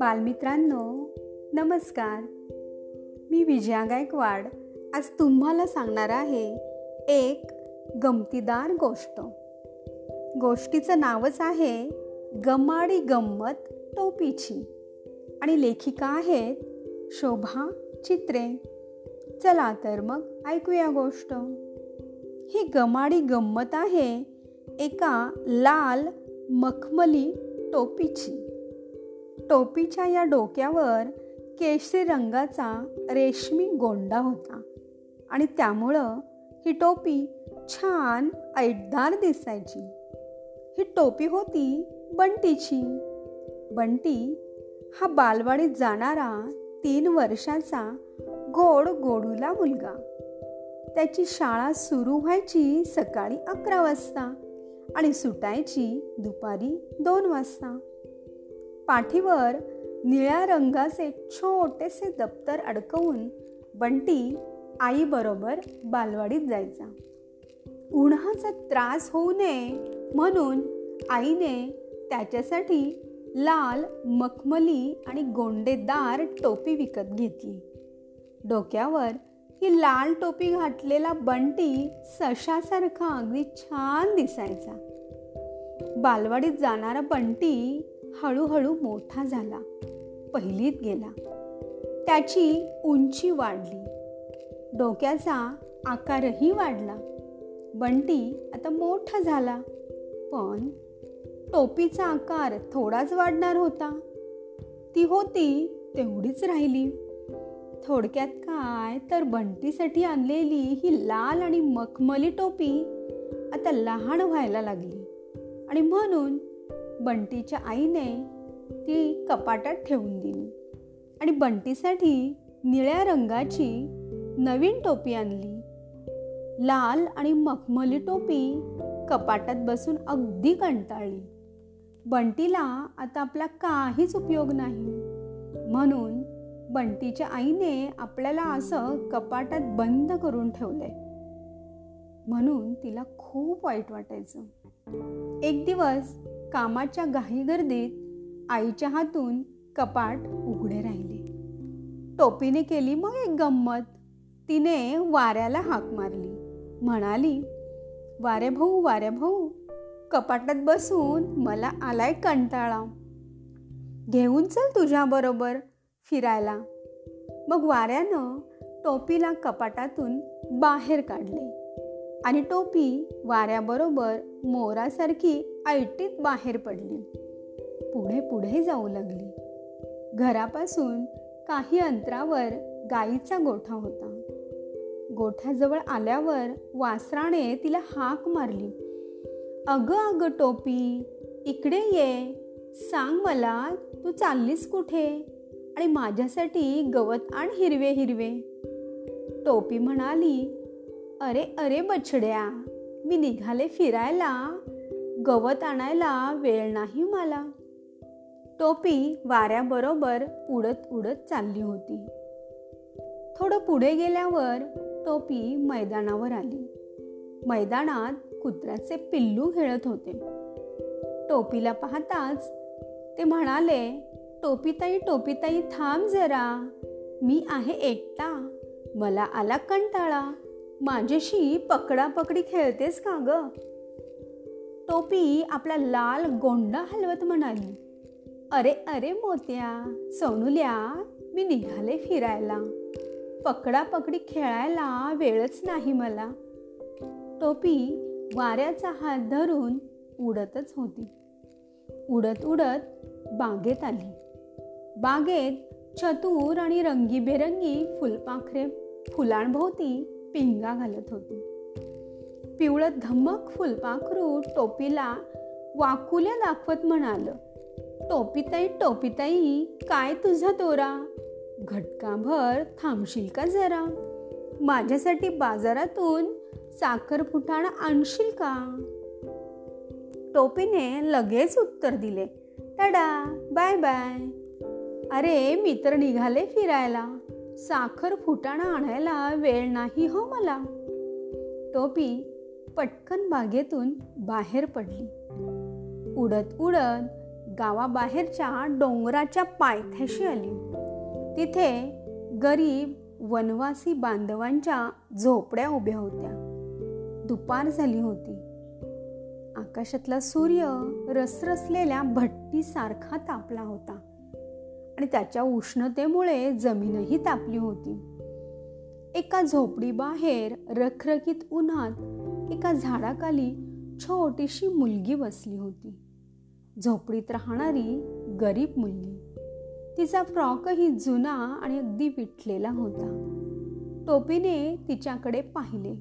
बालमित्रांनो नमस्कार. मी विजया गायकवाड. आज तुम्हाला सांगणार आहे एक गमतीदार गोष्ट. गोष्टीचं नावच आहे गमाडी गंमत टोपीची. आणि लेखिका आहेत शोभा चित्रे. चला तर मग ऐकूया गोष्ट. ही गमाडी गंमत आहे एका लाल मखमली टोपीची. टोपीच्या या डोक्यावर केशरी रंगाचा रेशमी गोंडा होता आणि त्यामुळं ही टोपी छान ऐटदार दिसायची. ही टोपी होती बंटीची. बंटी हा बालवाडीत जाणारा तीन वर्षाचा गोड गोडूला मुलगा. त्याची शाळा सुरू व्हायची सकाळी अकरा वाजता. आणि सुटायची दुपारी दोन वाजता. पाठीवर निळ्या रंगाचे छोटेसे दप्तर अडकवून बंटी आईबरोबर बालवाडीत जायचा. उन्हाचा त्रास होऊ नये म्हणून आईने त्याच्यासाठी लाल मखमली आणि गोंडेदार टोपी विकत घेतली. डोक्यावर ही लाल टोपी घातलेला बंटी सशासारखा अगदी छान दिसायचा. बालवाडीत जाणारा बंटी हळूहळू मोठा झाला पहिलीत गेला. त्याची उंची वाढली. डोक्याचा आकारही वाढला. बंटी आता मोठा झाला पण टोपीचा आकार थोडाच वाढणार होता. ती होती तेवढीच राहिली. थोडक्यात काय? तर बंटीसाठी आणलेली ही लाल आणि मखमली टोपी आता लहान व्हायला लागली. आणि म्हणून बंटीच्या आईने ती कपाटात ठेवून दिली. आणि बंटीसाठी निळ्या रंगाची नवीन टोपी आणली. लाल आणि मखमली टोपी कपाटात बसून अगदी कंटाळली. बंटीला आता आपला काहीच उपयोग नाही. म्हणून बंटीच्या आईने आपल्याला असं कपाटात बंद करून ठेवलंय. म्हणून तिला खूप वाईट वाटायचं. एक दिवस कामाच्या घाई गर्दीत आईच्या हातून कपाट उघडे राहिले. टोपीने केली मग एक गंमत. तिने वाऱ्याला हाक मारली. म्हणाली वारे भाऊ वारे भाऊ कपाटात बसून मला आलाय कंटाळा. घेऊन चल तुझ्याबरोबर फिरायला. मग वाऱ्यानं टोपीला कपाटातून बाहेर काढले. आणि टोपी वाऱ्याबरोबर मोरासारखी ऐटीत बाहेर पडली. पुढे पुढे जाऊ लागली. घरापासून काही अंतरावर गाईचा गोठा होता. गोठ्याजवळ आल्यावर वासराने तिला हाक मारली. अगं अगं टोपी इकडे ये. सांग मला तू चाललीस कुठे? आणि माझ्यासाठी गवत आण हिरवे हिरवे. टोपी म्हणाली अरे अरे बछड्या मी निघाले फिरायला. गवत आणायला वेळ नाही मला. टोपी वाऱ्याबरोबर उडत उडत चालली होती. थोडं पुढे गेल्यावर टोपी मैदानावर आली. मैदानात कुत्र्याचे पिल्लू खेळत होते. टोपीला पाहताच ते म्हणाले टोपीताई टोपीताई थांब जरा. मी आहे एकटा. मला आला कंटाळा. माझ्याशी पकडापकडी खेळतेस का ग? टोपी आपला लाल गोंडा हलवत म्हणाली. अरे अरे मोत्या सोनुल्या मी निघाले फिरायला. पकडापकडी खेळायला वेळच नाही मला. टोपी वाऱ्याचा हात धरून उडतच होती. उडत उडत बागेत आली. बागेत चतुर आणि रंगीबेरंगी फुलपाखरे फुलांभोवती पिंगा घालत होती. पिवळं धमक फुलपाखरू टोपीला वाकुल्या दाखवत म्हणाल टोपीताई टोपीताई काय तुझा तोरा घटकाभर थांबशील का जरा? माझ्यासाठी बाजारातून साखर फुटाणा आणशील का? टोपीने लगेच उत्तर दिले टाडा बाय बाय. अरे मित्र निघाले फिरायला. साखर फुटाणा आणायला वेळ नाही हो मला. टोपी पटकन बागेतून बाहेर पडली. उडत उडत गावाबाहेरच्या डोंगराच्या पायथ्याशी आली. तिथे गरीब वनवासी बांधवांच्या झोपड्या उभ्या होत्या. दुपार झाली होती. आकाशातला सूर्य रसरसलेल्या भट्टीसारखा तापला होता. आणि त्याच्या उष्णतेमुळे जमीनही तापली होती. एका झोपडी बाहेर रखरखीत उन्हात एका झाडाखाली छोटीशी मुलगी बसली होती. झोपडीत राहणारी गरीब मुलगी. तिचा फ्रॉकही जुना आणि अगदी विटलेला होता. टोपीने तिच्याकडे पाहिले.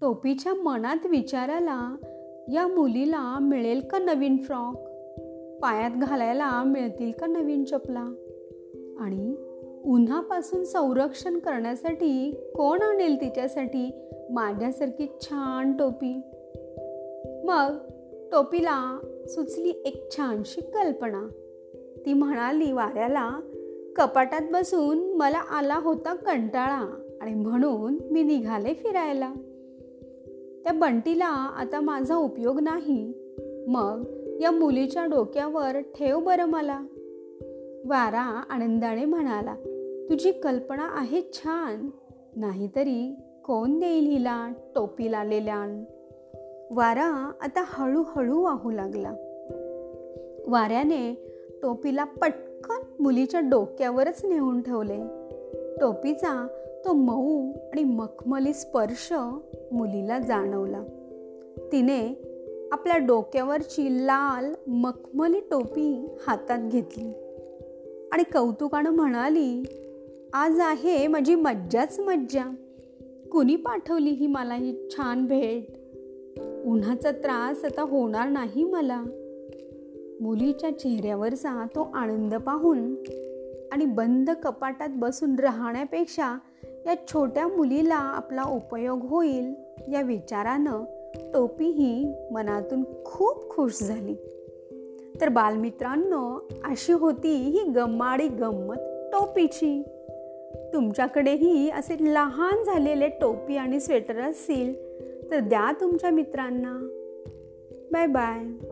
टोपीच्या मनात विचाराला या मुलीला मिळेल का नवीन फ्रॉक? पायात घालायला मिळतील का नवीन चपला? आणि उन्हापासून संरक्षण करण्यासाठी कोण आणेल तिच्यासाठी माझ्यासारखी छान टोपी? मग टोपीला सुचली एक छानशी कल्पना. ती म्हणाली वाऱ्याला कपाटात बसून मला आला होता कंटाळा आणि म्हणून मी निघाले फिरायला. त्या बंटीला आता माझा उपयोग नाही. मग या मुलीच्या डोक्यावर ठेव बरं मला. वारा आनंदाने म्हणाला तुझी कल्पना आहे छान. नाहीतरी कोण देईल हिला टोपी लालेल्या? वारा आता हळूहळू वाहू लागला. वाऱ्याने टोपीला पटकन मुलीच्या डोक्यावरच नेऊन ठेवले. टोपीचा तो मऊ आणि मखमली स्पर्श मुलीला जाणवला. तिने आपल्या डोक्यावरची लाल मखमली टोपी हातात घेतली. आणि कौतुकानं म्हणाली आज आहे माझी मज्जाच मज्जा. कुणी पाठवली ही मला ही छान भेट? उन्हाचा त्रास आता होणार नाही मला. मुलीच्या चेहऱ्यावरचा तो आनंद पाहून आणि बंद कपाटात बसून राहण्यापेक्षा या छोट्या मुलीला आपला उपयोग होईल या विचारानं टोपीही मनातून खूप खुश झाली. तर बालमित्रांनो अशी होती ही गम्माडी गंमत टोपीची. तुमच्याकडेही असे लहान झालेले टोपी आणि स्वेटर असतील तर द्या तुमच्या मित्रांना. Bye bye.